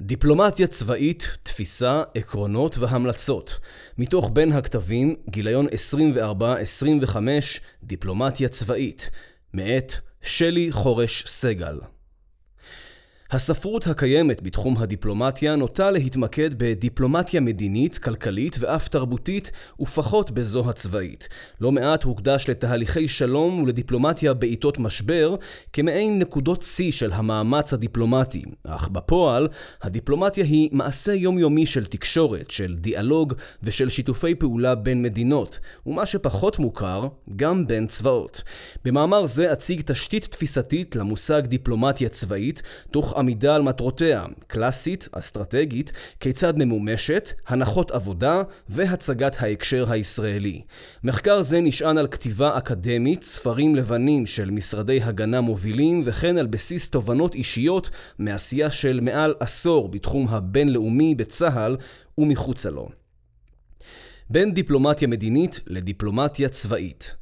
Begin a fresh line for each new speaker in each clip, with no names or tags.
דיפלומטיה צבאית, תפיסה, עקרונות והמלצות. מתוך בין הכתבים, גיליון 24-25, דיפלומטיה צבאית. מאת שלי חורש סגל. הספרות הקיימת בתחום הדיפלומטיה נוטה להתמקד בדיפלומטיה מדינית, כלכלית ואף תרבותית, ופחות בזו הצבאית. לא מעט הוקדש לתהליכי שלום ולדיפלומטיה בעיתות משבר, כמעין נקודות שיא של המאמץ הדיפלומטי. אך בפועל, הדיפלומטיה היא מעשה יומיומי של תקשורת, של דיאלוג ושל שיתופי פעולה בין מדינות, ומה שפחות מוכר, גם בין צבאות. במאמר זה אציג תשתית תפיסתית למושג דיפלומטיה צבאית, תוך עמידה על מטרותיה, קלאסית, אסטרטגית, כיצד ממומשת, הנחות עבודה והצגת ההקשר הישראלי. מחקר זה נשען על כתיבה אקדמית, ספרים לבנים של משרדי הגנה מובילים וכן על בסיס תובנות אישיות מעשייה של מעל עשור בתחום הבינלאומי בצה"ל ומחוצה לו. בין דיפלומטיה מדינית לדיפלומטיה צבאית.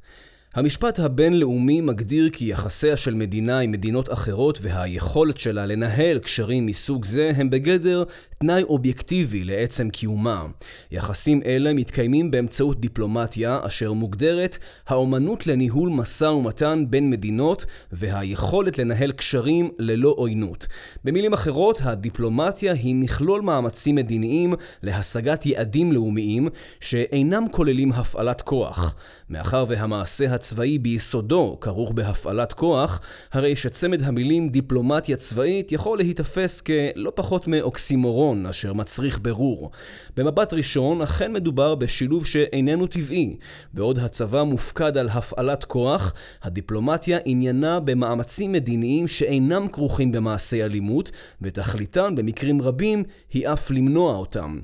המשפט הבינלאומי מגדיר כי יחסיה של מדינה עם מדינות אחרות והיכולת שלה לנהל קשרים מסוג זה הם בגדר תנאי אובייקטיבי לעצם קיומה. יחסים אלה מתקיימים באמצעות דיפלומטיה אשר מוגדרת האומנות לניהול משא ומתן בין מדינות והיכולת לנהל קשרים ללא עוינות. במילים אחרות, הדיפלומטיה היא מכלול מאמצים מדיניים להשגת יעדים לאומיים שאינם כוללים הפעלת כוח. מאחר והמעשה הצבאי ביסודו כרוך בהפעלת כוח, הרי שצמד המילים דיפלומטיה צבאית יכול להיתפס כלא פחות מאוקסימורון אשר מצריך ברור. במבט ראשון, אכן מדובר בשילוב שאיננו טבעי. בעוד הצבא מופקד על הפעלת כוח, הדיפלומטיה עניינה במאמצים מדיניים שאינם כרוכים במעשי אלימות, ותכליתן במקרים רבים היא אף למנוע אותם.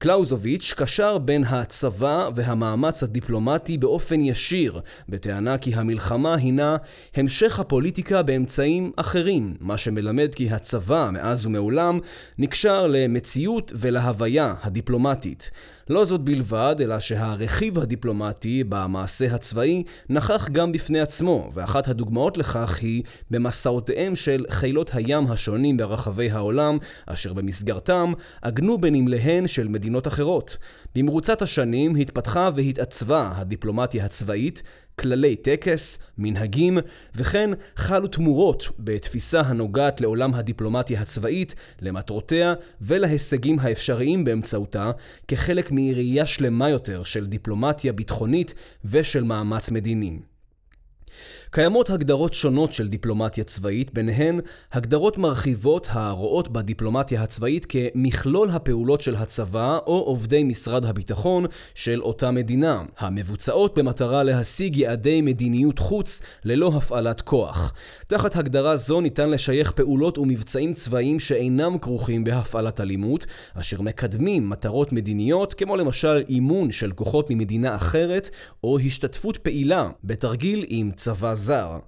קלאוזוביץ' קשר בין הצבא והמאמץ הדיפלומטי באופן ישיר, בטענה כי המלחמה הינה המשך הפוליטיקה באמצעים אחרים, מה שמלמד כי הצבא, מאז ומעולם, נקשר למציאות ולהוויה הדיפלומטית. לא זאת בלבד, אלא שהרכיב הדיפלומטי במעשה הצבאי נכח גם בפני עצמו, ואחת הדוגמאות לכך היא במסעותיהם של חילות הים השונים ברחבי העולם, אשר במסגרתם עגנו בנמליהן של מדינות אחרות. במרוצת השנים התפתחה והתעצבה הדיפלומטיה הצבאית, כללי טקס, מנהגים, וכן חלו תמורות בתפיסה הנוגעת לעולם הדיפלומטיה הצבאית, למטרותיה ולהישגים האפשריים באמצעותה, כחלק מראייה שלמה יותר של דיפלומטיה ביטחונית ושל מאמץ מדיני. קיימות הגדרות שונות של דיפלומטיה צבאית, ביניהן הגדרות מרחיבות הרואות בדיפלומטיה הצבאית כמכלול הפעולות של הצבא או עובדי משרד הביטחון של אותה מדינה, המבוצעות במטרה להשיג יעדי מדיניות חוץ ללא הפעלת כוח. תחת הגדרה זו ניתן לשייך פעולות ומבצעים צבאיים שאינם כרוכים בהפעלת אלימות, אשר מקדמים מטרות מדיניות, כמו למשל אימון של כוחות ממדינה אחרת, או השתתפות פעילה בתרגיל עם צבא זר.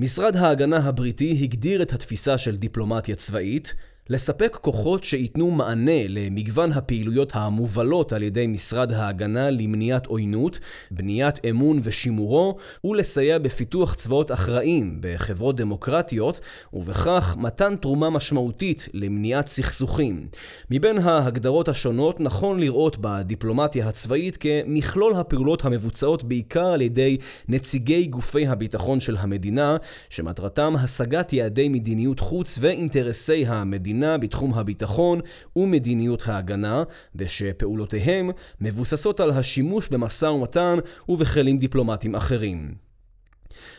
משרד ההגנה הבריטי הגדיר את התפיסה של דיפלומטיה צבאית לספק כוחות שייתנו מענה למגוון הפעילויות המובלות על ידי משרד ההגנה למניעת עוינות, בניית אמון ושימורו, ולסייע בפיתוח צבאות אחראים בחברות דמוקרטיות, ובכך מתן תרומה משמעותית למניעת סכסוכים. מבין ההגדרות השונות נכון לראות בדיפלומטיה הצבאית כמכלול הפעולות המבוצעות בעיקר על ידי נציגי גופי הביטחון של המדינה, שמטרתם השגת יעדי מדיניות חוץ ואינטרסי המדינה. המדינה בתחום הביטחון ומדיניות ההגנה, ושפעולותיהם מבוססות על השימוש במשא ומתן ובכלים דיפלומטיים אחרים.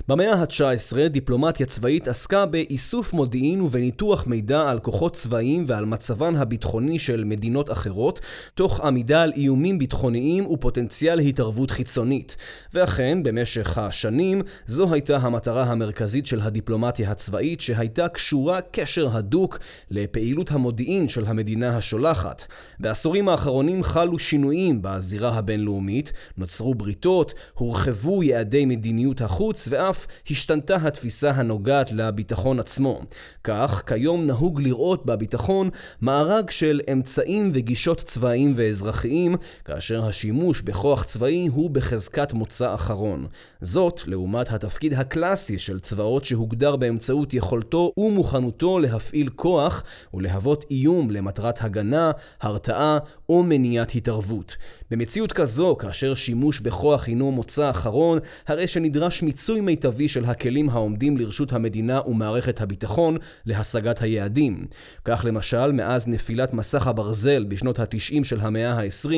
במאה ה-19 דיפלומטיה צבאית עסקה באיסוף מודיעין ובניתוח מידע על כוחות צבאיים ועל מצבן הביטחוני של מדינות אחרות, תוך עמידה על איומים ביטחוניים ופוטנציאל התערבות חיצונית. ואכן, במשך השנים, זו הייתה המטרה המרכזית של הדיפלומטיה הצבאית, שהייתה קשורה קשר הדוק לפעילות המודיעין של המדינה השולחת. בעשורים האחרונים חלו שינויים בזירה הבינלאומית, נוצרו בריתות, הורחבו יעדי מדיניות החוץ, ואף השתנתה התפיסה הנוגעת לביטחון עצמו. כך, כיום נהוג לראות בביטחון מארג של אמצעים וגישות צבאיים ואזרחיים, כאשר השימוש בכוח צבאי הוא בחזקת מוצא אחרון. זאת, לעומת התפקיד הקלאסי של צבאות שהוגדר באמצעות יכולתו ומוכנותו להפעיל כוח ולהוות איום למטרת הגנה, הרתעה או מניעת התערבות. במציאות כזו, כאשר שימוש בכוח הינו מוצא אחרון, הרי שנדרש מיצוי מיטבי של הכלים העומדים לרשות המדינה ומערכת הביטחון להשגת היעדים. כך למשל, מאז נפילת מסך הברזל בשנות ה-90 של המאה ה-20,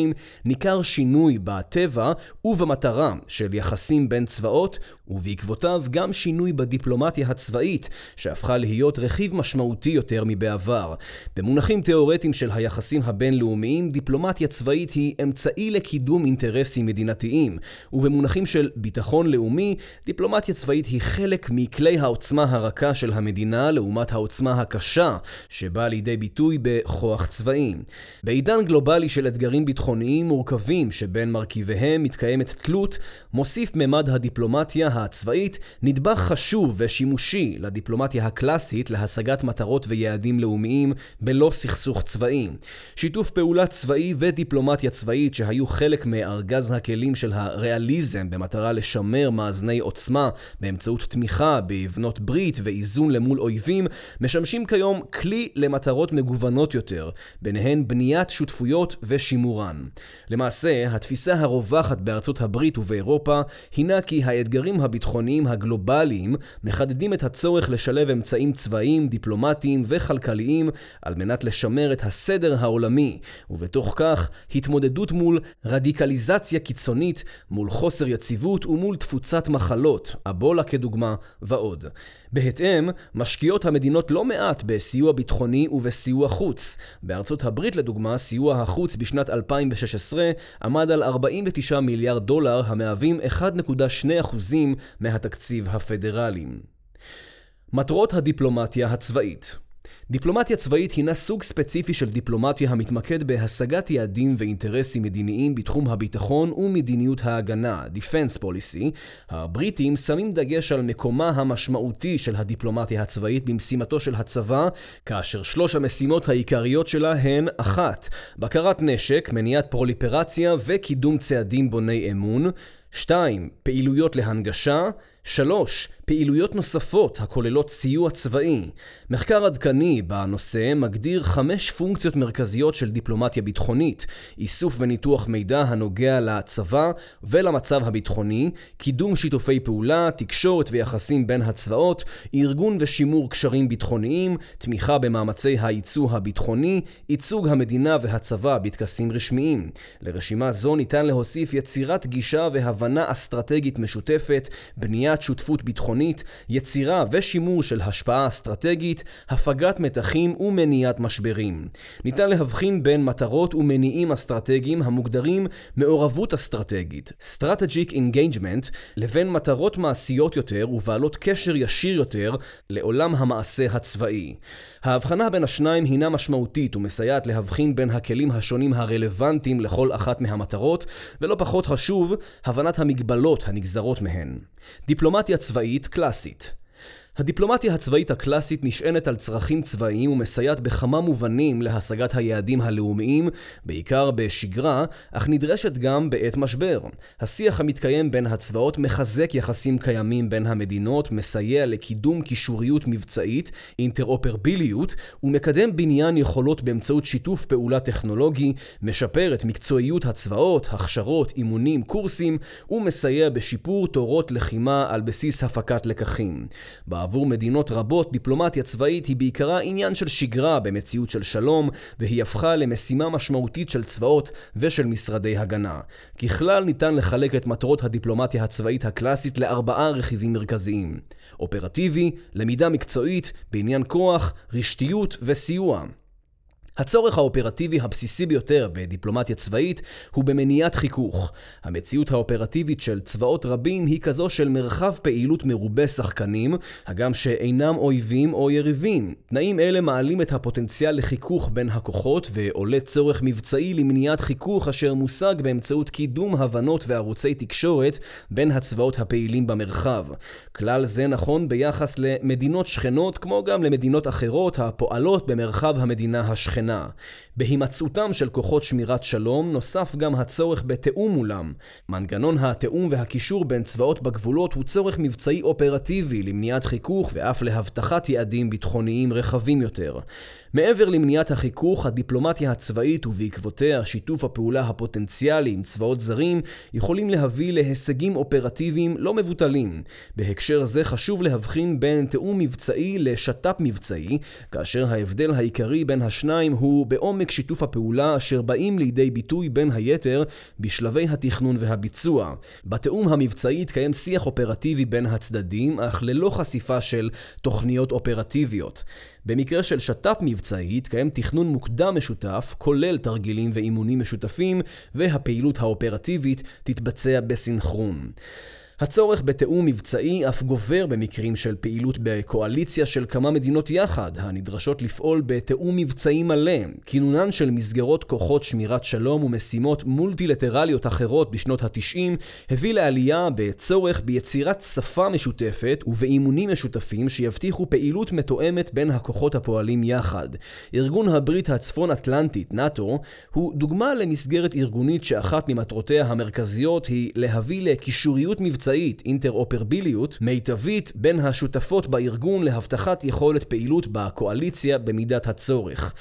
ניכר שינוי בטבע ובמטרה של יחסים בין צבאות, ובעקבותיו גם שינוי בדיפלומטיה הצבאית, שהפכה להיות רכיב משמעותי יותר מבעבר. במונחים תאורטיים של היחסים הבינלאומיים, דיפלומטיה צבאית היא אמצעי לקידום אינטרסים מדינתיים, ובמונחים של ביטחון לאומי, דיפלומטיה צבאית היא חלק מכלי העוצמה הרכה של המדינה לעומת העוצמה הקשה שבאה לידי ביטוי בכוח צבאי. בעידן גלובלי של אתגרים ביטחוניים מורכבים שבין מרכיביהם מתקיימת תלות, מוסיף ממד הדיפלומטיה הצבאית נדבך חשוב ושימושי לדיפלומטיה הקלאסית להשגת מטרות ויעדים לאומיים בלא סכסוך צבאי. שיתוף פעולה צבאי ודיפלומטיה צבאית שהיו חלק מארגז הכלים של הריאליזם במטרה לשמר מאזני עוצמה באמצעות תמיכה בבנות ברית ואיזון למול אויבים, משמשים כיום כלי למטרות מגוונות יותר, ביניהן בניית שותפויות ושימורן. למעשה, התפיסה הרווחת בארצות הברית ובאירופה הינה כי האתגרים הביטחוניים הגלובליים מחדדים את הצורך לשלב אמצעים צבאיים, דיפלומטיים וכלכליים על מנת לשמר את הסדר העולמי, ובתוך כך התמודדות מול רדיקליזציה קיצונית, מול חוסר יציבות ומול תפוצת מחלות, אבולה כדוגמה, ועוד. בהתאם, משקיעות המדינות לא מעט בסיוע ביטחוני ובסיוע חוץ. בארצות הברית לדוגמה, סיוע החוץ בשנת 2016 עמד על 49 מיליארד דולר, המהווים 1.2% מהתקציב הפדרלי. מטרות הדיפלומטיה הצבאית דיפלומטיה צבאית הינה סוג ספציפי של דיפלומטיה המתמקד בהשגת יעדים ואינטרסים מדיניים בתחום הביטחון ומדיניות ההגנה, Defense Policy. הבריטים שמים דגש על מקומה המשמעותי של הדיפלומטיה הצבאית במשימתו של הצבא, כאשר שלוש המשימות העיקריות שלה הן אחת, בקרת נשק, מניעת פרוליפרציה וקידום צעדים בוני אמון, שתיים, פעילויות להנגשה, שלוש, פעילויות נוספות הכוללות סיוע צבאי. מחקר עדכני בנושא מגדיר חמש פונקציות מרכזיות של דיפלומטיה ביטחונית: איסוף וניתוח מידע הנוגע לצבא ולמצב הביטחוני, קידום שיתופי פעולה, תקשורת ויחסים בין הצבאות, ארגון ושימור קשרים ביטחוניים, תמיכה במאמצי הייצוא הביטחוני, ייצוג המדינה והצבא בטקסים רשמיים. לרשימה זו ניתן להוסיף יצירת גישה והבנה אסטרטגית משותפת, בניית שותפות ביטחונית ביטחונית, יצירה ושימור של השפעה אסטרטגית, הפגת מתחים ומניעת משברים. ניתן להבחין בין מטרות ומניעים אסטרטגיים המוגדרים מעורבות אסטרטגית, Strategic Engagement, לבין מטרות מעשיות יותר ובעלות קשר ישיר יותר לעולם המעשה הצבאי. ההבחנה בין השניים הינה משמעותית ומסייעת להבחין בין הכלים השונים הרלוונטיים לכל אחת מהמטרות, ולא פחות חשוב, הבנת המגבלות הנגזרות מהן. דיפלומטיה צבאית קלאסית הדיפלומטיה הצבאית הקלאסית נשענת על צרכים צבאיים ומסייעת בכמה מובנים להשגת היעדים הלאומיים, בעיקר בשגרה, אך נדרשת גם בעת משבר. השיח המתקיים בין הצבאות מחזק יחסים קיימים בין המדינות, מסייע לקידום קישוריות מבצעית, אינטרופרביליות, ומקדם בניין יכולות באמצעות שיתוף פעולה טכנולוגי, משפר את מקצועיות הצבאות, הכשרות, אימונים, קורסים, ומסייע בשיפור תורות לחימה על בסיס הפקת לקחים. בעבור מדינות רבות דיפלומטיה צבאית היא בעיקרה עניין של שגרה במציאות של שלום, והיא הפכה למשימה משמעותית של צבאות ושל משרדי הגנה. ככלל ניתן לחלק את מטרות הדיפלומטיה הצבאית הקלאסית לארבעה רכיבים מרכזיים אופרטיבי, למידה מקצועית, בעניין כוח, רשתיות וסיוע. הצורך האופרטיבי הבסיסי ביותר בדיפלומטיה צבאית הוא במניעת חיכוך. המציאות האופרטיבית של צבאות רבים היא כזו של מרחב פעילות מרובה שחקנים, הגם שאינם אויבים או יריבים. תנאים אלה מעלים את הפוטנציאל לחיכוך בין הכוחות, ועולה צורך מבצעי למניעת חיכוך אשר מושג באמצעות קידום הבנות וערוצי תקשורת בין הצבאות הפעילים במרחב. כלל זה נכון ביחס למדינות שכנות, כמו גם למדינות אחרות הפועלות במרחב המדינה השכנה. השכנה. בהימצאותם של כוחות שמירת שלום נוסף גם הצורך בתיאום מולם. מנגנון התיאום והקישור בין צבאות בגבולות הוא צורך מבצעי אופרטיבי למניעת חיכוך ואף להבטחת יעדים ביטחוניים רחבים יותר. מעבר למניעת החיכוך, הדיפלומטיה הצבאית ובעקבותיה שיתוף הפעולה הפוטנציאלי עם צבאות זרים יכולים להביא להישגים אופרטיביים לא מבוטלים. בהקשר זה חשוב להבחין בין תיאום מבצעי לשת"פ מבצעי, כאשר ההבדל העיקרי בין השניים הוא בעומק שיתוף הפעולה אשר באים לידי ביטוי בין היתר בשלבי התכנון והביצוע. בתיאום המבצעי יתקיים שיח אופרטיבי בין הצדדים, אך ללא חשיפה של תוכניות אופרטיביות. במקרה של שת"פ מבצעי יתקיים תכנון מוקדם משותף, כולל תרגילים ואימונים משותפים, והפעילות האופרטיבית תתבצע בסינכרון. הצורך בתיאום מבצעי אף גובר במקרים של פעילות בקואליציה של כמה מדינות יחד, הנדרשות לפעול בתיאום מבצעי מלא. כינונן של מסגרות כוחות שמירת שלום ומשימות מולטילטרליות אחרות בשנות ה-90 הביא לעלייה בצורך ביצירת שפה משותפת ובאימונים משותפים שיבטיחו פעילות מתואמת בין הכוחות הפועלים יחד. ארגון הברית הצפון-אטלנטית, נאט"ו, הוא דוגמה למסגרת ארגונית שאחת ממטרותיה המרכזיות היא להביא לקישוריות מבצעית מבצעית, אינטרופרביליות, מיטבית בין השותפות בארגון להבטחת יכולת פעילות בקואליציה במידת הצורך.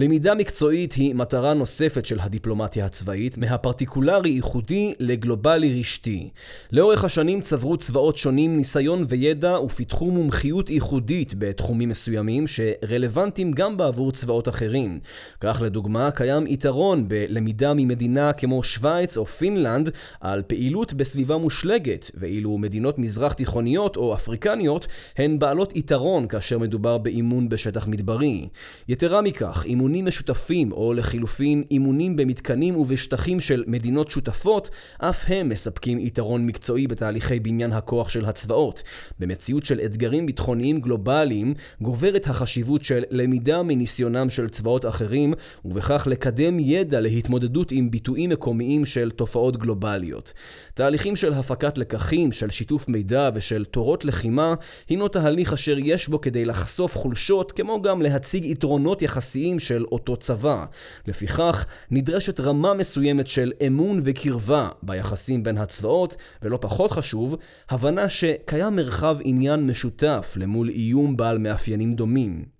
למידה מקצועית היא מטרה נוספת של הדיפלומטיה הצבאית, מהפרטיקולרי ייחודי לגלובלי רשתי. לאורך השנים צברו צבאות שונים ניסיון וידע ופיתחו מומחיות ייחודית בתחומים מסוימים שרלוונטיים גם בעבור צבאות אחרים. כך לדוגמה, קיים יתרון בלמידה ממדינה כמו שווייץ או פינלנד על פעילות בסביבה מושלגת, ואילו מדינות מזרח תיכוניות או אפריקניות הן בעלות יתרון כאשר מדובר באימון בשטח מדברי. יתרה מכך, אימון אימונים משותפים, או לחילופין אימונים במתקנים ובשטחים של מדינות שותפות, אף הם מספקים יתרון מקצועי בתהליכי בניין הכוח של הצבאות. במציאות של אתגרים ביטחוניים גלובליים, גוברת החשיבות של למידה מניסיונם של צבאות אחרים, ובכך לקדם ידע להתמודדות עם ביטויים מקומיים של תופעות גלובליות. תהליכים של הפקת לקחים, של שיתוף מידע ושל תורות לחימה, הינו תהליך אשר יש בו כדי לחשוף חולשות, כמו גם להציג יתרונות יחסיים של אותו צבא. לפיכך, נדרשת רמה מסוימת של אמון וקרבה ביחסים בין הצבאות, ולא פחות חשוב, הבנה שקיים מרחב עניין משותף למול איום בעל מאפיינים דומים.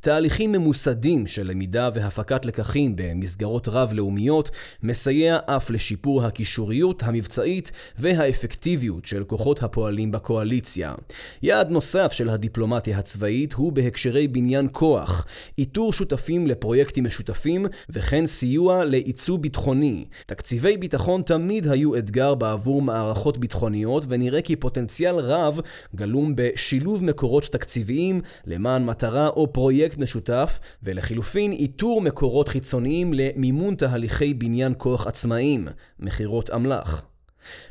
תהליכים ממוסדים של למידה והפקת לקחים במסגרות רב-לאומיות מסייע אף לשיפור הקישוריות המבצעית והאפקטיביות של כוחות הפועלים בקואליציה. יעד נוסף של הדיפלומטיה הצבאית הוא בהקשרי בניין כוח, איתור שותפים לפרויקטים משותפים וכן סיוע לעיצוב ביטחוני. תקציבי ביטחון תמיד היו אתגר בעבור מערכות ביטחוניות ונראה כי פוטנציאל רב גלום בשילוב מקורות תקציביים למען מטרה או פרויקט פרויקט משותף, ולחילופין איתור מקורות חיצוניים למימון תהליכי בניין כוח עצמאיים, מכירות אמל"ח.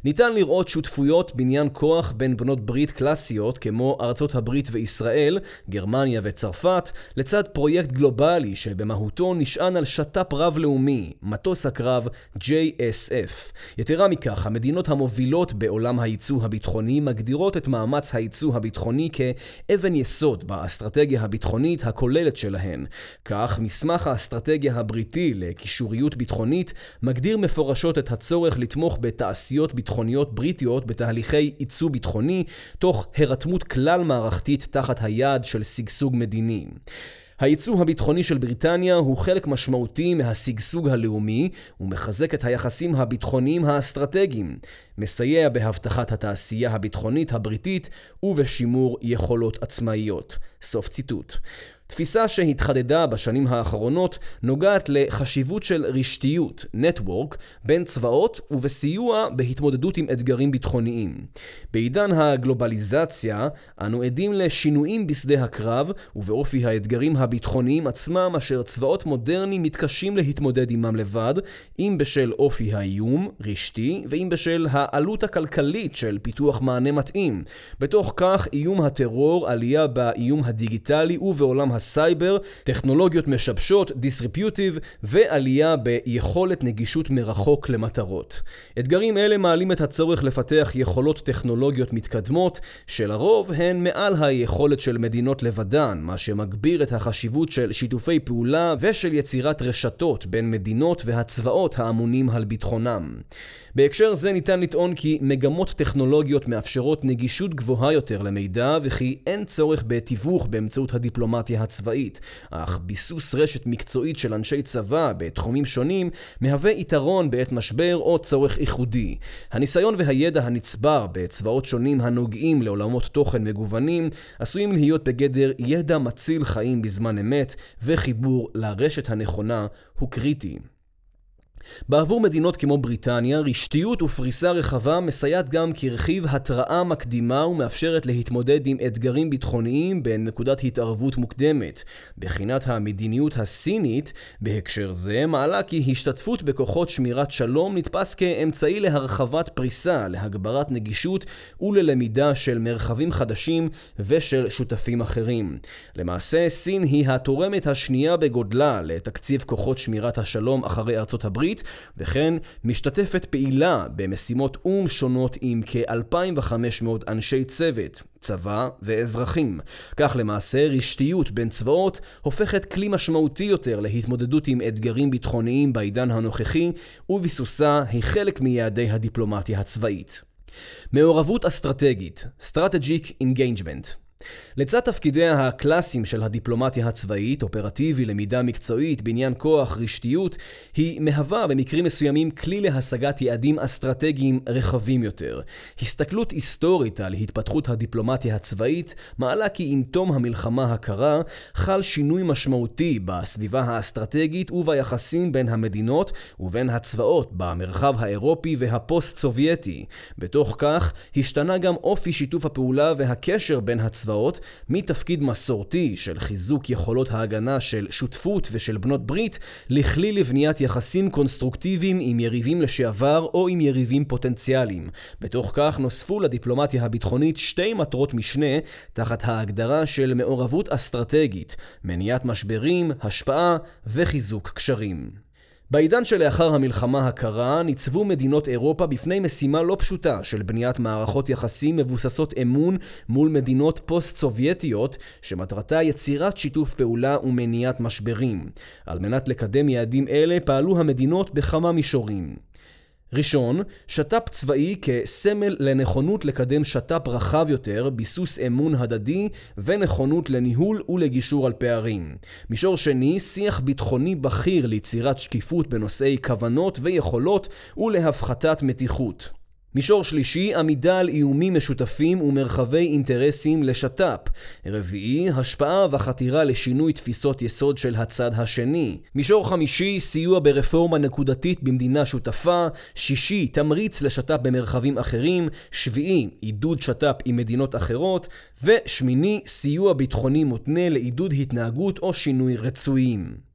ניתן לראות שותפויות בניין כוח בין בנות ברית קלאסיות כמו ארצות הברית וישראל, גרמניה וצרפת, לצד פרויקט גלובלי שבמהותו נשען על שת"פ רב-לאומי, מטוס הקרב JSF. יתרה מכך, המדינות המובילות בעולם הייצוא הביטחוני מגדירות את מאמץ הייצוא הביטחוני כאבן יסוד באסטרטגיה הביטחונית הכוללת שלהן. כך, מסמך האסטרטגיה הבריטי לקישוריות ביטחונית מגדיר מפורשות את הצורך לתמוך בתעשיות תעשיות ביטחוניות בריטיות בתהליכי ייצוא ביטחוני, תוך הירתמות כלל מערכתית תחת היעד של שגשוג מדיני. הייצוא הביטחוני של בריטניה הוא חלק משמעותי מהשגשוג הלאומי ומחזק את היחסים הביטחוניים האסטרטגיים, מסייע בהבטחת התעשייה הביטחונית הבריטית ובשימור יכולות עצמאיות. סוף ציטוט. תפיסה שהתחדדה בשנים האחרונות נוגעת לחשיבות של רשתיות, נטוורק, בין צבאות ובסיוע בהתמודדות עם אתגרים ביטחוניים. בעידן הגלובליזציה אנו עדים לשינויים בשדה הקרב ובאופי האתגרים הביטחוניים עצמם אשר צבאות מודרניים מתקשים להתמודד עמם לבד, אם בשל אופי האיום, רשתי, ואם בשל העלות הכלכלית של פיתוח מענה מתאים. בתוך כך איום הטרור, עלייה באיום הדיגיטלי ובעולם הסייבר, טכנולוגיות משבשות, disruptive, ועלייה ביכולת נגישות מרחוק למטרות. אתגרים אלה מעלים את הצורך לפתח יכולות טכנולוגיות מתקדמות, שלרוב הן מעל היכולת של מדינות לבדן, מה שמגביר את החשיבות של שיתופי פעולה ושל יצירת רשתות בין מדינות והצבאות האמונים על ביטחונם. בהקשר זה ניתן לטעון כי מגמות טכנולוגיות מאפשרות נגישות גבוהה יותר למידע וכי אין צורך בתיווך באמצעות הדיפלומטיה הצבאית, אך ביסוס רשת מקצועית של אנשי צבא בתחומים שונים מהווה יתרון בעת משבר או צורך ייחודי. הניסיון והידע הנצבר בצבאות שונים הנוגעים לעולמות תוכן מגוונים עשויים להיות בגדר ידע מציל חיים בזמן אמת וחיבור לרשת הנכונה הוא קריטי. בעבור מדינות כמו בריטניה, רשתיות ופריסה רחבה מסייעת גם כרכיב התראה מקדימה ומאפשרת להתמודד עם אתגרים ביטחוניים בנקודת התערבות מוקדמת. בחינת המדיניות הסינית, בהקשר זה, מעלה כי השתתפות בכוחות שמירת שלום נתפס כאמצעי להרחבת פריסה, להגברת נגישות וללמידה של מרחבים חדשים ושל שותפים אחרים. למעשה, סין היא התורמת השנייה בגודלה לתקציב כוחות שמירת השלום אחרי ארצות הברית, הברית, וכן משתתפת פעילה במשימות או"ם שונות עם כ-2,500 אנשי צוות, צבא ואזרחים. כך למעשה רשתיות בין צבאות הופכת כלי משמעותי יותר להתמודדות עם אתגרים ביטחוניים בעידן הנוכחי, וביסוסה היא חלק מיעדי הדיפלומטיה הצבאית. מעורבות אסטרטגית, Strategic Engagement לצד תפקידיה הקלאסיים של הדיפלומטיה הצבאית, אופרטיבי, למידה מקצועית, בניין כוח, רשתיות, היא מהווה במקרים מסוימים כלי להשגת יעדים אסטרטגיים רחבים יותר. הסתכלות היסטורית על התפתחות הדיפלומטיה הצבאית מעלה כי עם תום המלחמה הקרה חל שינוי משמעותי בסביבה האסטרטגית וביחסים בין המדינות ובין הצבאות במרחב האירופי והפוסט-סובייטי. בתוך כך השתנה גם אופי שיתוף הפעולה והקשר בין הצבאות מתפקיד מסורתי של חיזוק יכולות ההגנה של שותפות ושל בנות ברית, לכלי לבניית יחסים קונסטרוקטיביים עם יריבים לשעבר או עם יריבים פוטנציאליים. בתוך כך נוספו לדיפלומטיה הביטחונית שתי מטרות משנה תחת ההגדרה של מעורבות אסטרטגית, מניעת משברים, השפעה וחיזוק קשרים. בעידן שלאחר המלחמה הקרה, ניצבו מדינות אירופה בפני משימה לא פשוטה של בניית מערכות יחסים מבוססות אמון מול מדינות פוסט-סובייטיות, שמטרתה יצירת שיתוף פעולה ומניעת משברים. על מנת לקדם יעדים אלה פעלו המדינות בכמה מישורים. ראשון, שת"פ צבאי כסמל לנכונות לקדם שת"פ רחב יותר, ביסוס אמון הדדי ונכונות לניהול ולגישור על פערים. מישור שני, שיח ביטחוני בכיר ליצירת שקיפות בנושאי כוונות ויכולות ולהפחתת מתיחות. מישור שלישי, עמידה על איומים משותפים ומרחבי אינטרסים לשת"פ. רביעי, השפעה וחתירה לשינוי תפיסות יסוד של הצד השני. מישור חמישי, סיוע ברפורמה נקודתית במדינה שותפה. שישי, תמריץ לשת"פ במרחבים אחרים. שביעי, עידוד שת"פ עם מדינות אחרות. ושמיני, סיוע ביטחוני מותנה לעידוד התנהגות או שינוי רצויים.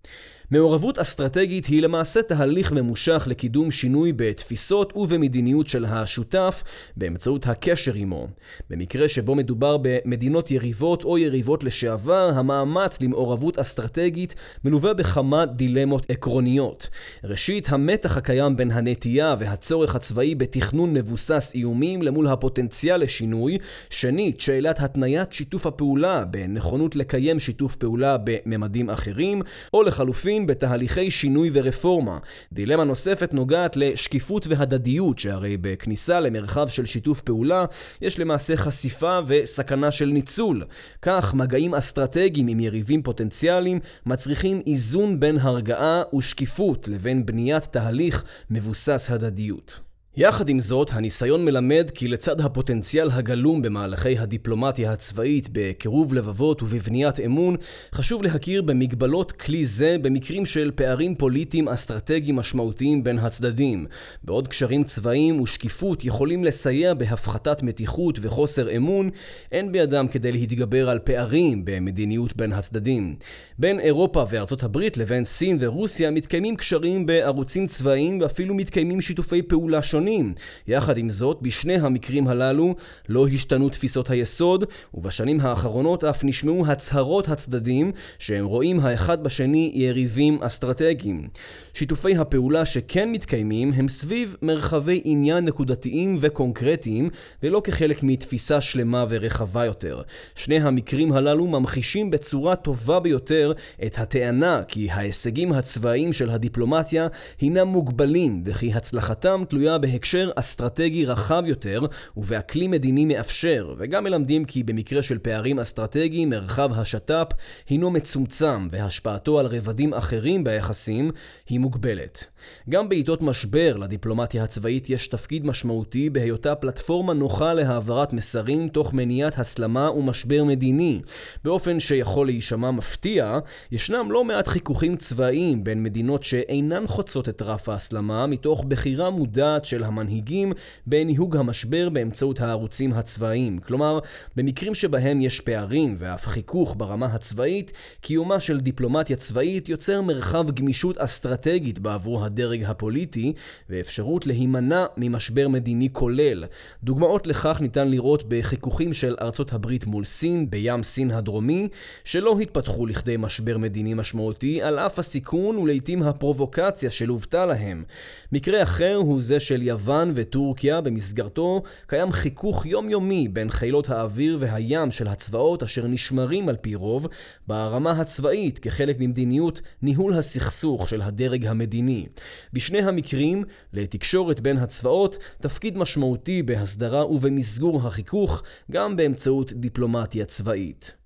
מעורבות אסטרטגית היא למעשה תהליך ממושך לקידום שינוי בתפיסות ובמדיניות של השותף באמצעות הקשר עמו. במקרה שבו מדובר במדינות יריבות או יריבות לשעבר, המאמץ למעורבות אסטרטגית מלווה בכמה דילמות עקרוניות. ראשית, המתח הקיים בין הנטייה והצורך הצבאי בתכנון מבוסס איומים למול הפוטנציאל לשינוי. שנית, שאלת התניית שיתוף הפעולה בנכונות לקיים שיתוף פעולה בממדים אחרים, או לחלופין נמצאים בתהליכי שינוי ורפורמה. דילמה נוספת נוגעת לשקיפות והדדיות, שהרי בכניסה למרחב של שיתוף פעולה יש למעשה חשיפה וסכנה של ניצול. כך, מגעים אסטרטגיים עם יריבים פוטנציאליים מצריכים איזון בין הרגעה ושקיפות לבין בניית תהליך מבוסס הדדיות. יחד עם זאת, הניסיון מלמד כי לצד הפוטנציאל הגלום במהלכי הדיפלומטיה הצבאית בקירוב לבבות ובבניית אמון, חשוב להכיר במגבלות כלי זה במקרים של פערים פוליטיים אסטרטגיים משמעותיים בין הצדדים. בעוד קשרים צבאיים ושקיפות יכולים לסייע בהפחתת מתיחות וחוסר אמון, אין בידם כדי להתגבר על פערים במדיניות בין הצדדים. בין אירופה וארצות הברית לבין סין ורוסיה מתקיימים קשרים בערוצים צבאיים ואפילו מתקיימים שיתופי פעולה שונים. שונים. יחד עם זאת, בשני המקרים הללו לא השתנו תפיסות היסוד, ובשנים האחרונות אף נשמעו הצהרות הצדדים שהם רואים האחד בשני יריבים אסטרטגיים. שיתופי הפעולה שכן מתקיימים הם סביב מרחבי עניין נקודתיים וקונקרטיים, ולא כחלק מתפיסה שלמה ורחבה יותר. שני המקרים הללו ממחישים בצורה טובה ביותר את הטענה כי ההישגים הצבאיים של הדיפלומטיה הינם מוגבלים, וכי הצלחתם תלויה בהקשר אסטרטגי רחב יותר ובאקלים מדיני מאפשר, וגם מלמדים כי במקרה של פערים אסטרטגיים מרחב השת"פ הינו מצומצם והשפעתו על רבדים אחרים ביחסים היא מוגבלת. גם בעיתות משבר לדיפלומטיה הצבאית יש תפקיד משמעותי בהיותה פלטפורמה נוחה להעברת מסרים תוך מניעת הסלמה ומשבר מדיני. באופן שיכול להישמע מפתיע, ישנם לא מעט חיכוכים צבאיים בין מדינות שאינן חוצות את רף ההסלמה מתוך בחירה מודעת של המנהיגים בניהוג המשבר באמצעות הערוצים הצבאיים. כלומר, במקרים שבהם יש פערים ואף חיכוך ברמה הצבאית, קיומה של דיפלומטיה צבאית יוצר מרחב גמישות אסטרטגית בעבור הדרג הפוליטי ואפשרות להימנע ממשבר מדיני כולל. דוגמאות לכך ניתן לראות בחיכוכים של ארצות הברית מול סין בים סין הדרומי, שלא התפתחו לכדי משבר מדיני משמעותי על אף הסיכון ולעיתים הפרובוקציה שלוותה להם. מקרה אחר הוא זה של יוון וטורקיה, במסגרתו קיים חיכוך יומיומי בין חילות האוויר והים של הצבאות אשר נשמרים על פי רוב ברמה הצבאית כחלק ממדיניות ניהול הסכסוך של הדרג המדיני. בשני המקרים, לתקשורת בין הצבאות תפקיד משמעותי בהסדרה ובמסגור החיכוך, גם באמצעות דיפלומטיה צבאית.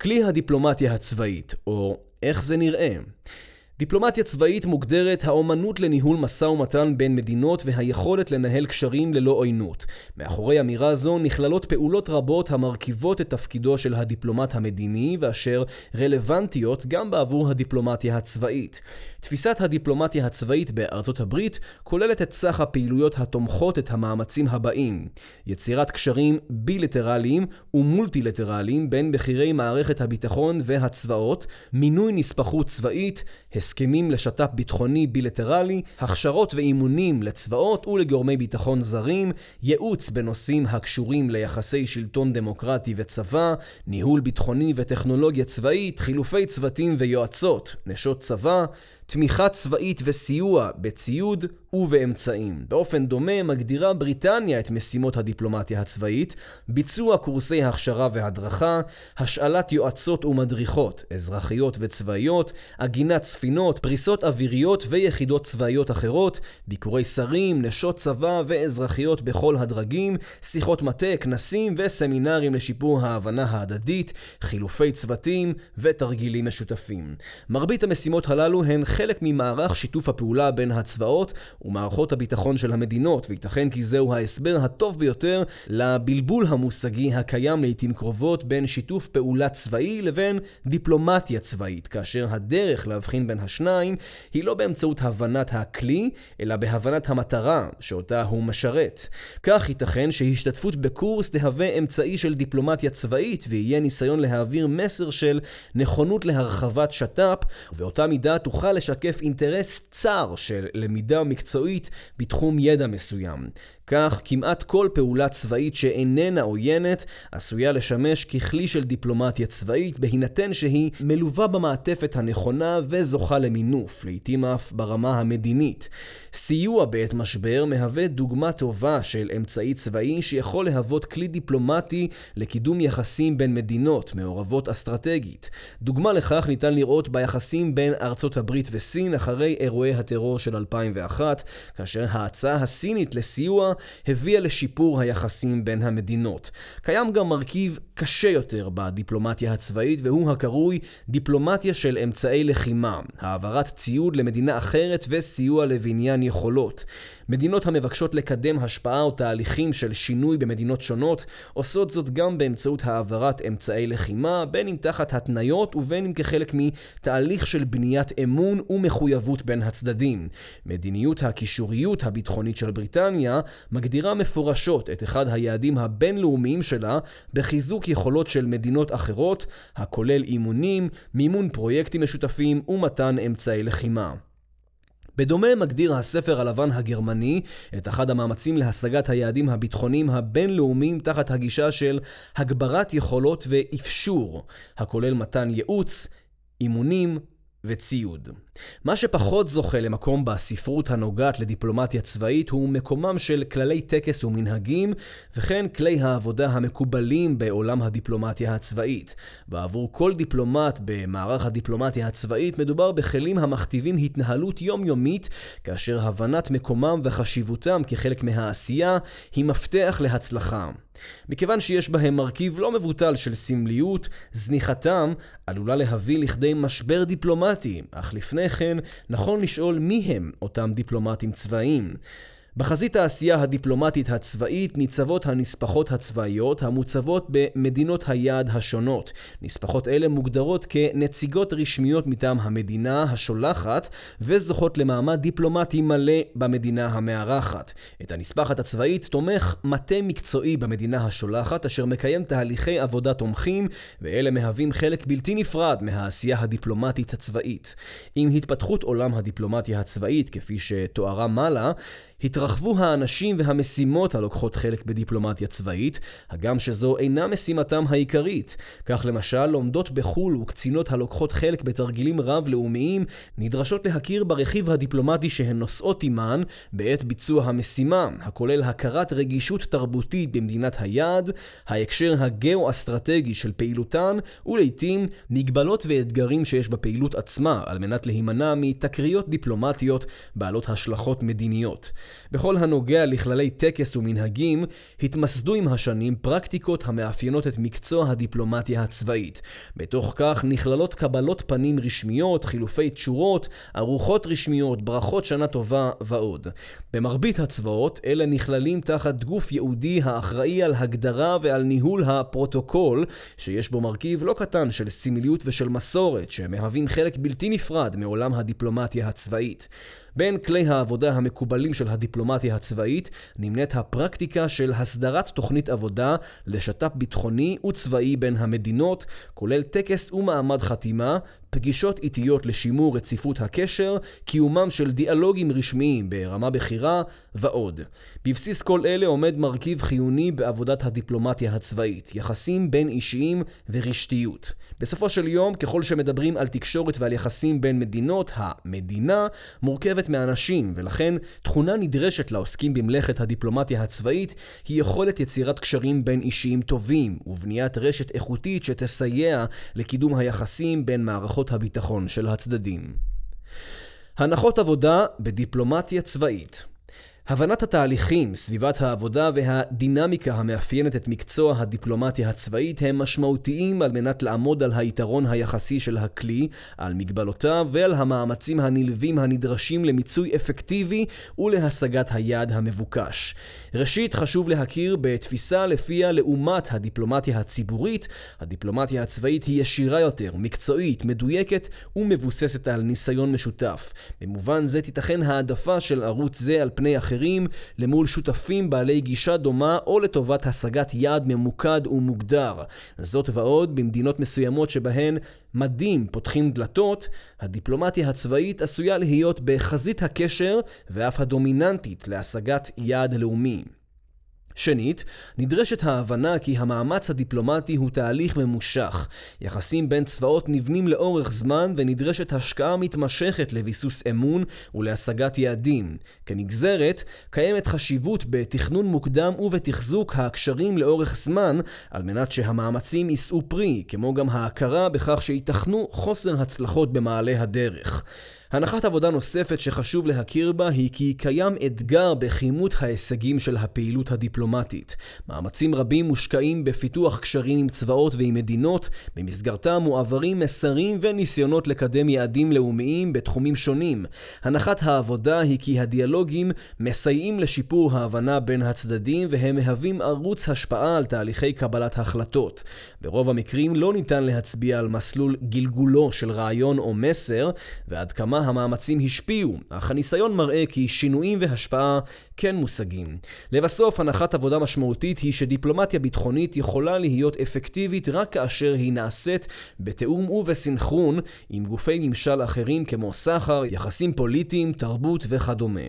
כלי הדיפלומטיה הצבאית, או איך זה נראה. דיפלומטיה צבאית מוגדרת האומנות לניהול משא ומתן בין מדינות והיכולת לנהל קשרים ללא עוינות. מאחורי אמירה זו נכללות פעולות רבות המרכיבות את תפקידו של הדיפלומט המדיני ואשר רלוונטיות גם בעבור הדיפלומטיה הצבאית. תפיסת הדיפלומטיה הצבאית בארצות הברית כוללת את סך הפעילויות התומכות את המאמצים הבאים יצירת קשרים בילטרליים ומולטילטרליים בין בכירי מערכת הביטחון והצבאות, מינוי נספחות צבאית, הסכמים לשת"פ ביטחוני בילטרלי, הכשרות ואימונים לצבאות ולגורמי ביטחון זרים, ייעוץ בנושאים הקשורים ליחסי שלטון דמוקרטי וצבא, ניהול ביטחוני וטכנולוגיה צבאית, חילופי צוותים ויועצות, נשות צבא, תמיכה צבאית וסיוע בציוד ובאמצעים. באופן דומה מגדירה בריטניה את משימות הדיפלומטיה הצבאית, ביצוע קורסי הכשרה והדרכה, השאלת יועצות ומדריכות, אזרחיות וצבאיות, עגינת ספינות, פריסות אוויריות ויחידות צבאיות אחרות, ביקורי שרים, נשות צבא ואזרחיות בכל הדרגים, שיחות מטה, כנסים וסמינרים לשיפור ההבנה ההדדית, חילופי צוותים ותרגילים משותפים. מרבית המשימות הללו הן חלק ממערך שיתוף הפעולה בין הצבאות ומערכות הביטחון של המדינות, וייתכן כי זהו ההסבר הטוב ביותר לבלבול המושגי הקיים לעיתים קרובות בין שיתוף פעולה צבאי לבין דיפלומטיה צבאית, כאשר הדרך להבחין בין השניים היא לא באמצעות הבנת הכלי, אלא בהבנת המטרה שאותה הוא משרת. כך ייתכן שהשתתפות בקורס תהווה אמצעי של דיפלומטיה צבאית, ויהיה ניסיון להעביר מסר של נכונות להרחבת שת"פ, ובאותה מידה תוכל לשקף אינטרס צר של למידה מקצועית בתחום ידע מסוים. כך, כמעט כל פעולה צבאית שאיננה עוינת עשויה לשמש ככלי של דיפלומטיה צבאית, בהינתן שהיא מלווה במעטפת הנכונה וזוכה למינוף, לעיתים אף ברמה המדינית. סיוע בעת משבר מהווה דוגמה טובה של אמצעי צבאי שיכול להוות כלי דיפלומטי לקידום יחסים בין מדינות מעורבות אסטרטגית. דוגמה לכך ניתן לראות ביחסים בין ארצות הברית וסין אחרי אירועי הטרור של 2001, כאשר ההצעה הסינית לסיוע הביאה לשיפור היחסים בין המדינות. קיים גם מרכיב קשה יותר בדיפלומטיה הצבאית, והוא הקרוי דיפלומטיה של אמצעי לחימה, העברת ציוד למדינה אחרת וסיוע לבניין יכולות. מדינות המבקשות לקדם השפעה או תהליכים של שינוי במדינות שונות, עושות זאת גם באמצעות העברת אמצעי לחימה, בין אם תחת התניות ובין אם כחלק מתהליך של בניית אמון ומחויבות בין הצדדים. מדיניות הקישוריות הביטחונית של בריטניה מגדירה מפורשות את אחד היעדים הבינלאומיים שלה בחיזוק יכולות של מדינות אחרות, הכולל אימונים, מימון פרויקטים משותפים ומתן אמצעי לחימה. בדומה מגדיר הספר הלבן הגרמני את אחד המאמצים להשגת היעדים הביטחוניים הבינלאומיים תחת הגישה של הגברת יכולות ואפשור, הכולל מתן ייעוץ, אימונים וציוד. מה שפחות זוכה למקום בספרות הנוגעת לדיפלומטיה צבאית הוא מקומם של כללי טקס ומנהגים, וכן כלי העבודה המקובלים בעולם הדיפלומטיה הצבאית. בעבור כל דיפלומט במערך הדיפלומטיה הצבאית מדובר בכלים המכתיבים התנהלות יומיומית, כאשר הבנת מקומם וחשיבותם כחלק מהעשייה היא מפתח להצלחה. מכיוון שיש בהם מרכיב לא מבוטל של סמליות, זניחתם עלולה להביא לכדי משבר דיפלומטי, אך לפני כן נכון לשאול מי הם אותם דיפלומטים צבאיים. בחזית העשייה הדיפלומטית הצבאית ניצבות הנספחות הצבאיות המוצבות במדינות היעד השונות. נספחות אלה מוגדרות כנציגות רשמיות מטעם המדינה השולחת וזוכות למעמד דיפלומטי מלא במדינה המארחת. את הנספחת הצבאית תומך מטה מקצועי במדינה השולחת אשר מקיים תהליכי עבודה תומכים ואלה מהווים חלק בלתי נפרד מהעשייה הדיפלומטית הצבאית. עם התפתחות עולם הדיפלומטיה הצבאית כפי שתוארה מעלה התרחבו האנשים והמשימות הלוקחות חלק בדיפלומטיה צבאית, הגם שזו אינה משימתם העיקרית. כך למשל, לומדות בחו"ל וקצינות הלוקחות חלק בתרגילים רב-לאומיים, נדרשות להכיר ברכיב הדיפלומטי שהן נושאות עימן בעת ביצוע המשימה, הכולל הכרת רגישות תרבותית במדינת היעד, ההקשר הגאו-אסטרטגי של פעילותן, ולעיתים מגבלות ואתגרים שיש בפעילות עצמה, על מנת להימנע מתקריות דיפלומטיות בעלות השלכות מדיניות. בכל הנוגע לכללי טקס ומנהגים, התמסדו עם השנים פרקטיקות המאפיינות את מקצוע הדיפלומטיה הצבאית. בתוך כך נכללות קבלות פנים רשמיות, חילופי תשורות, ארוחות רשמיות, ברכות שנה טובה ועוד. במרבית הצבאות, אלה נכללים תחת גוף ייעודי האחראי על הגדרה ועל ניהול הפרוטוקול, שיש בו מרכיב לא קטן של סמליות ושל מסורת, שמהווים חלק בלתי נפרד מעולם הדיפלומטיה הצבאית. בין כלי העבודה המקובלים של הדיפלומטיה הצבאית נמנית הפרקטיקה של הסדרת תוכנית עבודה לשת"פ ביטחוני וצבאי בין המדינות, כולל טקס ומעמד חתימה, פגישות עיתיות לשימור רציפות הקשר, קיומם של דיאלוגים רשמיים ברמה בכירה ועוד. בבסיס כל אלה עומד מרכיב חיוני בעבודת הדיפלומטיה הצבאית, יחסים בין אישיים ורשתיות. בסופו של יום, ככל שמדברים על תקשורת ועל יחסים בין מדינות, המדינה מורכבת מאנשים, ולכן תכונה נדרשת לעוסקים במלאכת הדיפלומטיה הצבאית היא יכולת יצירת קשרים בין אישיים טובים, ובניית רשת איכותית שתסייע לקידום היחסים בין מערכות הביטחון של הצדדים. הנחות עבודה בדיפלומטיה צבאית הבנת התהליכים, סביבת העבודה והדינמיקה המאפיינת את מקצוע הדיפלומטיה הצבאית הם משמעותיים על מנת לעמוד על היתרון היחסי של הכלי, על מגבלותיו ועל המאמצים הנלווים הנדרשים למיצוי אפקטיבי ולהשגת היעד המבוקש. ראשית, חשוב להכיר בתפיסה לפיה לעומת הדיפלומטיה הציבורית, הדיפלומטיה הצבאית היא ישירה יותר, מקצועית, מדויקת ומבוססת על ניסיון משותף. במובן זה תיתכן העדפה של ערוץ זה על פני אחרים. למול שותפים בעלי גישה דומה או לטובת השגת יעד ממוקד ומוגדר. זאת ועוד, במדינות מסוימות שבהן מדים פותחים דלתות, הדיפלומטיה הצבאית עשויה להיות בחזית הקשר ואף הדומיננטית להשגת יעד לאומי. שנית, נדרשת ההבנה כי המאמץ הדיפלומטי הוא תהליך ממושך. יחסים בין צבאות נבנים לאורך זמן ונדרשת השקעה מתמשכת לביסוס אמון ולהשגת יעדים. כנגזרת, קיימת חשיבות בתכנון מוקדם ובתחזוק הקשרים לאורך זמן, על מנת שהמאמצים יישאו פרי, כמו גם ההכרה בכך שייתכנו חוסר הצלחות במעלה הדרך. הנחת עבודה נוספת שחשוב להכיר בה היא כי קיים אתגר בכימות ההישגים של הפעילות הדיפלומטית. מאמצים רבים מושקעים בפיתוח קשרים עם צבאות ועם מדינות, במסגרתם מועברים מסרים וניסיונות לקדם יעדים לאומיים בתחומים שונים. הנחת העבודה היא כי הדיאלוגים מסייעים לשיפור ההבנה בין הצדדים והם מהווים ערוץ השפעה על תהליכי קבלת החלטות. ברוב המקרים לא ניתן להצביע על מסלול גלגולו של רעיון או מסר, ועד כמה המאמצים השפיעו, אך הניסיון מראה כי שינויים והשפעה כן מושגים. לבסוף, הנחת עבודה משמעותית היא שדיפלומטיה ביטחונית יכולה להיות אפקטיבית רק כאשר היא נעשית בתיאום ובסנכרון עם גופי ממשל אחרים כמו סחר, יחסים פוליטיים, תרבות וכדומה.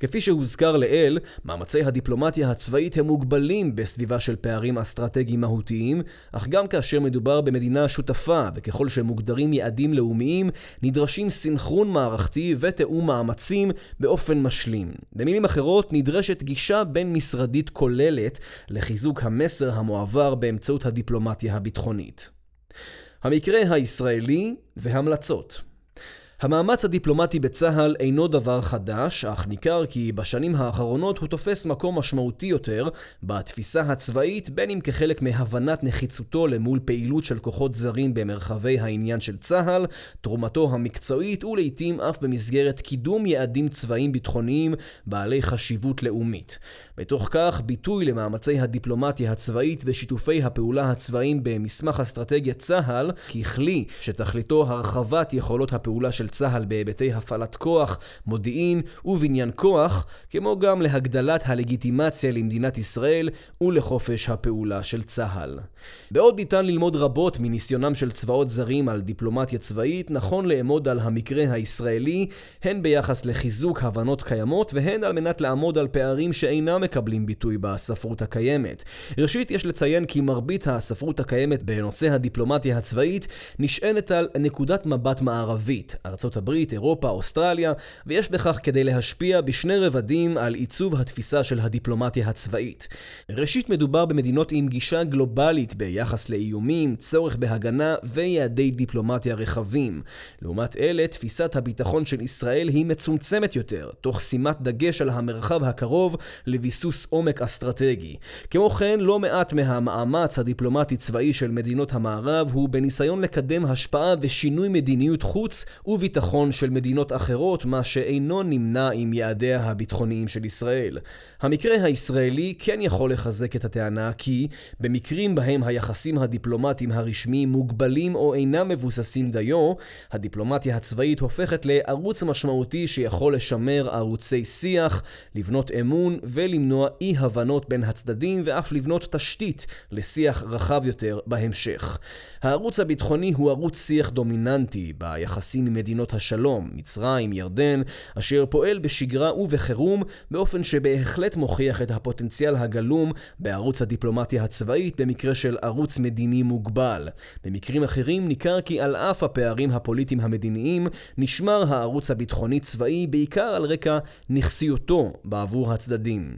כפי שהוזכר לעיל, מאמצי הדיפלומטיה הצבאית הם מוגבלים בסביבה של פערים אסטרטגיים מהותיים, אך גם כאשר מדובר במדינה שותפה, וככל שמוגדרים יעדים לאומיים, נדרשים סנכרון מערכתי ותיאום מאמצים באופן משלים. במילים אחרות, נדרשת גישה בין-משרדית כוללת לחיזוק המסר המועבר באמצעות הדיפלומטיה הביטחונית. המקרה הישראלי והמלצות המאמץ הדיפלומטי בצה"ל אינו דבר חדש, אך ניכר כי בשנים האחרונות הוא תופס מקום משמעותי יותר בתפיסה הצבאית, בין אם כחלק מהבנת נחיצותו למול פעילות של כוחות זרים במרחבי העניין של צה"ל, תרומתו המקצועית ולעיתים אף במסגרת קידום יעדים צבאיים ביטחוניים בעלי חשיבות לאומית. בתוך כך, ביטוי למאמצי הדיפלומטיה הצבאית ושיתופי הפעולה הצבאיים במסמך אסטרטגיית צה"ל, ככלי שתכליתו הרחבת יכולות הפעולה של צה"ל בהיבטי הפעלת כוח, מודיעין ובניין כוח, כמו גם להגדלת הלגיטימציה למדינת ישראל ולחופש הפעולה של צה"ל. בעוד ניתן ללמוד רבות מניסיונם של צבאות זרים על דיפלומטיה צבאית, נכון לאמוד על המקרה הישראלי, הן ביחס לחיזוק הבנות קיימות והן על מנת לעמוד על פערים שאינם מקבלים ביטוי בספרות הקיימת. ראשית, יש לציין כי מרבית הספרות הקיימת בנושא הדיפלומטיה הצבאית נשענת על נקודת מבט מערבית, ארצות הברית, אירופה, אוסטרליה, ויש בכך כדי להשפיע בשני רבדים על עיצוב התפיסה של הדיפלומטיה הצבאית. ראשית, מדובר במדינות עם גישה גלובלית ביחס לאיומים, צורך בהגנה ויעדי דיפלומטיה רחבים. לעומת אלה, תפיסת הביטחון של ישראל היא מצומצמת יותר, תוך שימת דגש על המרחב הקרוב לביסוס עומק אסטרטגי. כמו כן, לא מעט מהמאמץ הדיפלומטי-צבאי של מדינות המערב הוא בניסיון לקדם השפעה ושינוי מדיניות חוץ וביטחון של מדינות אחרות, מה שאינו נמנע עם יעדיה הביטחוניים של ישראל. המקרה הישראלי כן יכול לחזק את הטענה כי במקרים בהם היחסים הדיפלומטיים הרשמיים מוגבלים או אינם מבוססים דיו, הדיפלומטיה הצבאית הופכת לערוץ משמעותי שיכול לשמר ערוצי שיח, לבנות אמון ולמנוע אי-הבנות בין הצדדים ואף לבנות תשתית לשיח רחב יותר בהמשך. הערוץ הביטחוני הוא ערוץ שיח דומיננטי ביחסים עם מדינות השלום, מצרים, ירדן, אשר פועל בשגרה ובחירום באופן שבהחלט מוכיח את הפוטנציאל הגלום בערוץ הדיפלומטיה הצבאית במקרה של ערוץ מדיני מוגבל. במקרים אחרים ניכר כי על אף הפערים הפוליטיים המדיניים, נשמר הערוץ הביטחוני-צבאי בעיקר על רקע נכסיותו בעבור הצדדים.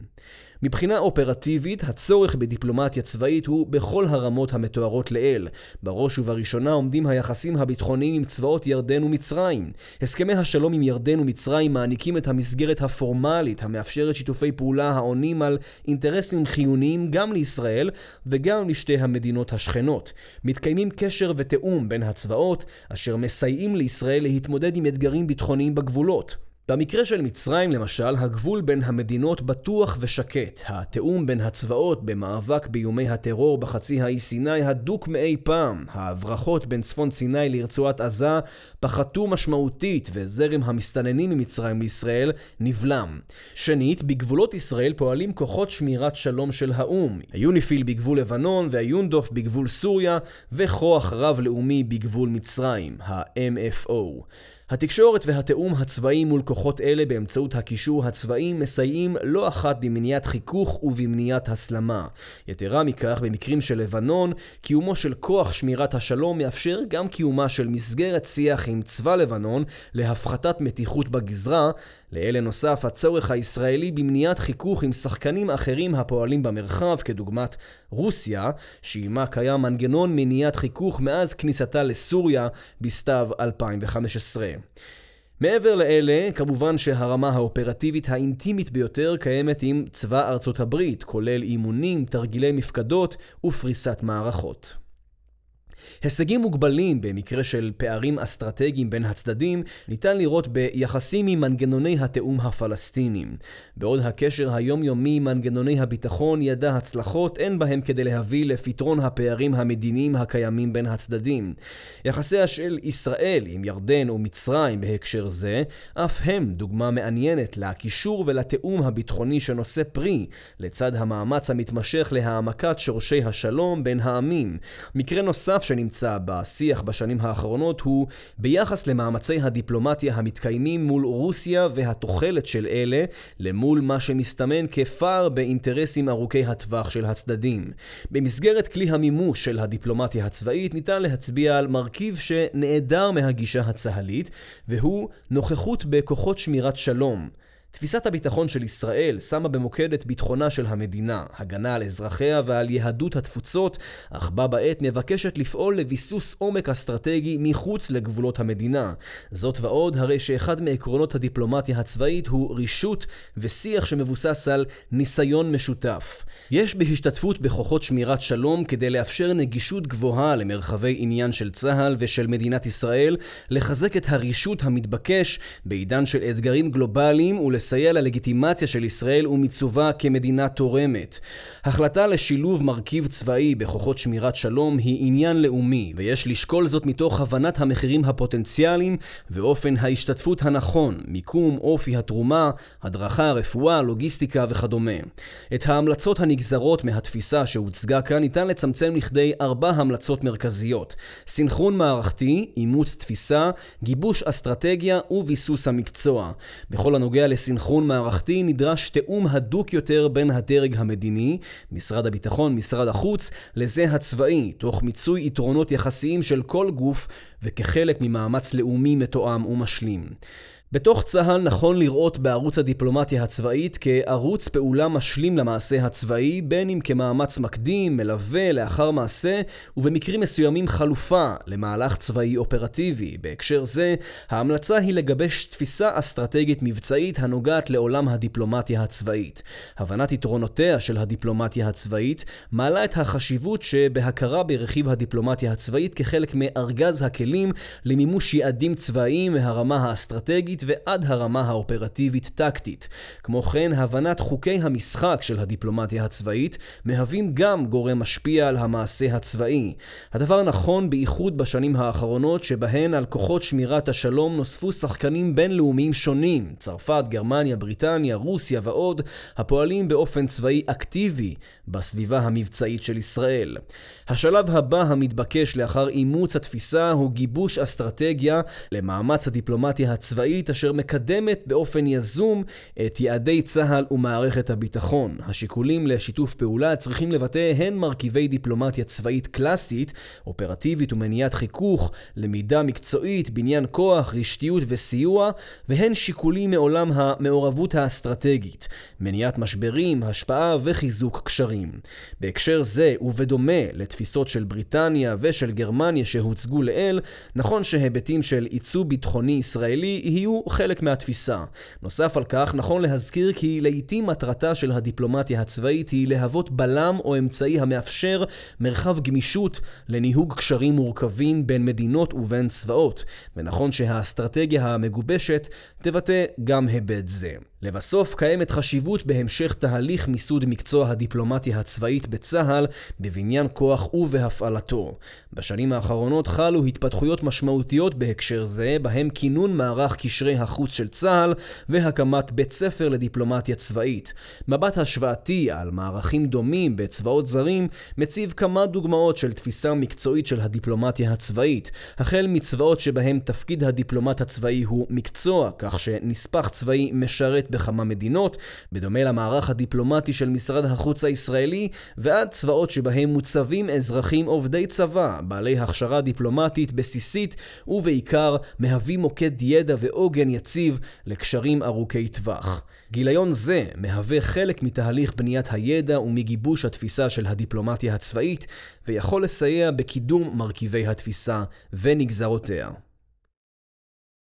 מבחינה אופרטיבית, הצורך בדיפלומטיה צבאית הוא בכל הרמות המתוארות לעיל. בראש ובראשונה עומדים היחסים הביטחוניים עם צבאות ירדן ומצרים. הסכמי השלום עם ירדן ומצרים מעניקים את המסגרת הפורמלית המאפשרת שיתופי פעולה העונים על אינטרסים חיוניים גם לישראל וגם לשתי המדינות השכנות. מתקיימים קשר ותיאום בין הצבאות, אשר מסייעים לישראל להתמודד עם אתגרים ביטחוניים בגבולות. במקרה של מצרים למשל, הגבול בין המדינות בטוח ושקט. התיאום בין הצבאות במאבק באיומי הטרור בחצי האי סיני הדוק מאי פעם. ההברחות בין צפון סיני לרצועת עזה פחתו משמעותית וזרם המסתננים ממצרים לישראל נבלם. שנית, בגבולות ישראל פועלים כוחות שמירת שלום של האו"ם. היוניפיל בגבול לבנון והיונדוף בגבול סוריה וכוח רב-לאומי בגבול מצרים, ה-MFO. התקשורת והתיאום הצבאי מול כוחות אלה באמצעות הקישור הצבאי מסייעים לא אחת במניעת חיכוך ובמניעת הסלמה. יתרה מכך, במקרים של לבנון, קיומו של כוח שמירת השלום מאפשר גם קיומה של מסגרת שיח עם צבא לבנון להפחתת מתיחות בגזרה, לאלה נוסף הצורך הישראלי במניעת חיכוך עם שחקנים אחרים הפועלים במרחב, כדוגמת רוסיה, שעימה קיים מנגנון מניעת חיכוך מאז כניסתה לסוריה בסתיו 2015. מעבר לאלה, כמובן שהרמה האופרטיבית האינטימית ביותר קיימת עם צבא ארצות הברית, כולל אימונים, תרגילי מפקדות ופריסת מערכות. הישגים מוגבלים במקרה של פערים אסטרטגיים בין הצדדים ניתן לראות ביחסים עם מנגנוני התיאום הפלסטינים. בעוד הקשר היומיומי עם מנגנוני הביטחון ידע הצלחות, אין בהם כדי להביא לפתרון הפערים המדיניים הקיימים בין הצדדים. יחסיה של ישראל עם ירדן ומצרים בהקשר זה, אף הם דוגמה מעניינת לקישור ולתיאום הביטחוני שנושא פרי, לצד המאמץ המתמשך להעמקת שורשי השלום בין העמים. מקרה נוסף שנמצא בשיח בשנים האחרונות הוא ביחס למאמצי הדיפלומטיה המתקיימים מול רוסיה והתוחלת של אלה למול מה שמסתמן כפער באינטרסים ארוכי הטווח של הצדדים. במסגרת כלי המימוש של הדיפלומטיה הצבאית ניתן להצביע על מרכיב שנעדר מהגישה הצה"לית והוא נוכחות בכוחות שמירת שלום. תפיסת הביטחון של ישראל שמה במוקד את ביטחונה של המדינה, הגנה על אזרחיה ועל יהדות התפוצות, אך בה בעת מבקשת לפעול לביסוס עומק אסטרטגי מחוץ לגבולות המדינה. זאת ועוד, הרי שאחד מעקרונות הדיפלומטיה הצבאית הוא רישות ושיח שמבוסס על ניסיון משותף. יש בהשתתפות בכוחות שמירת שלום כדי לאפשר נגישות גבוהה למרחבי עניין של צה"ל ושל מדינת ישראל, לחזק את הרישות המתבקש בעידן של אתגרים גלובליים ול לסייע ללגיטימציה של ישראל ומיצובה כמדינה תורמת. החלטה לשילוב מרכיב צבאי בכוחות שמירת שלום היא עניין לאומי, ויש לשקול זאת מתוך הבנת המחירים הפוטנציאליים ואופן ההשתתפות הנכון, מיקום, אופי התרומה, הדרכה, רפואה, לוגיסטיקה וכדומה. את ההמלצות הנגזרות מהתפיסה שהוצגה כאן ניתן לצמצם לכדי ארבע המלצות מרכזיות: סינכרון מערכתי, אימוץ תפיסה, גיבוש אסטרטגיה וביסוס המקצוע. בכל הנוגע לס סינכרון מערכתי נדרש תיאום הדוק יותר בין הדרג המדיני, משרד הביטחון, משרד החוץ, לזה הצבאי, תוך מיצוי יתרונות יחסיים של כל גוף וכחלק ממאמץ לאומי מתואם ומשלים. בתוך צה"ל נכון לראות בערוץ הדיפלומטיה הצבאית כערוץ פעולה משלים למעשה הצבאי, בין אם כמאמץ מקדים, מלווה, לאחר מעשה, ובמקרים מסוימים חלופה למהלך צבאי אופרטיבי. בהקשר זה, ההמלצה היא לגבש תפיסה אסטרטגית מבצעית הנוגעת לעולם הדיפלומטיה הצבאית. הבנת יתרונותיה של הדיפלומטיה הצבאית מעלה את החשיבות שבהכרה ברכיב הדיפלומטיה הצבאית כחלק מארגז הכלים למימוש יעדים צבאיים מהרמה האסטרטגית הטקטית ועד הרמה האופרטיבית-טקטית. כמו כן, הבנת חוקי המשחק של הדיפלומטיה הצבאית מהווים גם גורם משפיע על המעשה הצבאי. הדבר נכון בייחוד בשנים האחרונות שבהן על כוחות שמירת השלום נוספו שחקנים בינלאומיים שונים, צרפת, גרמניה, בריטניה, רוסיה ועוד, הפועלים באופן צבאי אקטיבי בסביבה המבצעית של ישראל. השלב הבא המתבקש לאחר אימוץ התפיסה הוא גיבוש אסטרטגיה למאמץ הדיפלומטיה הצבאית אשר מקדמת באופן יזום את יעדי צה"ל ומערכת הביטחון. השיקולים לשיתוף פעולה צריכים לבטא הן מרכיבי דיפלומטיה צבאית קלאסית, אופרטיבית ומניעת חיכוך, למידה מקצועית, בניין כוח, רשתיות וסיוע, והן שיקולים מעולם המעורבות האסטרטגית, מניעת משברים, השפעה וחיזוק קשרים. בהקשר זה, ובדומה לתפיסות של בריטניה ושל גרמניה שהוצגו לעיל, נכון שהיבטים של עיצוב ביטחוני ישראלי יהיו חלק מהתפיסה. נוסף על כך, נכון להזכיר כי לעיתים מטרתה של הדיפלומטיה הצבאית היא להוות בלם או אמצעי המאפשר מרחב גמישות לניהוג קשרים מורכבים בין מדינות ובין צבאות, ונכון שהאסטרטגיה המגובשת תבטא גם היבט זה. לבסוף, קיימת חשיבות בהמשך תהליך מיסוד מקצוע הדיפלומטיה הצבאית בצה"ל בבניין כוח ובהפעלתו. בשנים האחרונות חלו התפתחויות משמעותיות בהקשר זה, בהם כינון מערך קשרי החוץ של צה"ל והקמת בית ספר לדיפלומטיה צבאית. מבט השוואתי על מערכים דומים בצבאות זרים מציב כמה דוגמאות של תפיסה מקצועית של הדיפלומטיה הצבאית, החל מצבאות שבהם תפקיד הדיפלומט הצבאי הוא מקצוע, כך שנספח צבאי משרת בכמה מדינות, בדומה למערך הדיפלומטי של משרד החוץ הישראלי, ועד צבאות שבהם מוצבים אזרחים עובדי צבא, בעלי הכשרה דיפלומטית בסיסית, ובעיקר מהווים מוקד ידע ועוגן יציב לקשרים ארוכי טווח. גיליון זה מהווה חלק מתהליך בניית הידע ומגיבוש התפיסה של הדיפלומטיה הצבאית, ויכול לסייע בקידום מרכיבי התפיסה ונגזרותיה.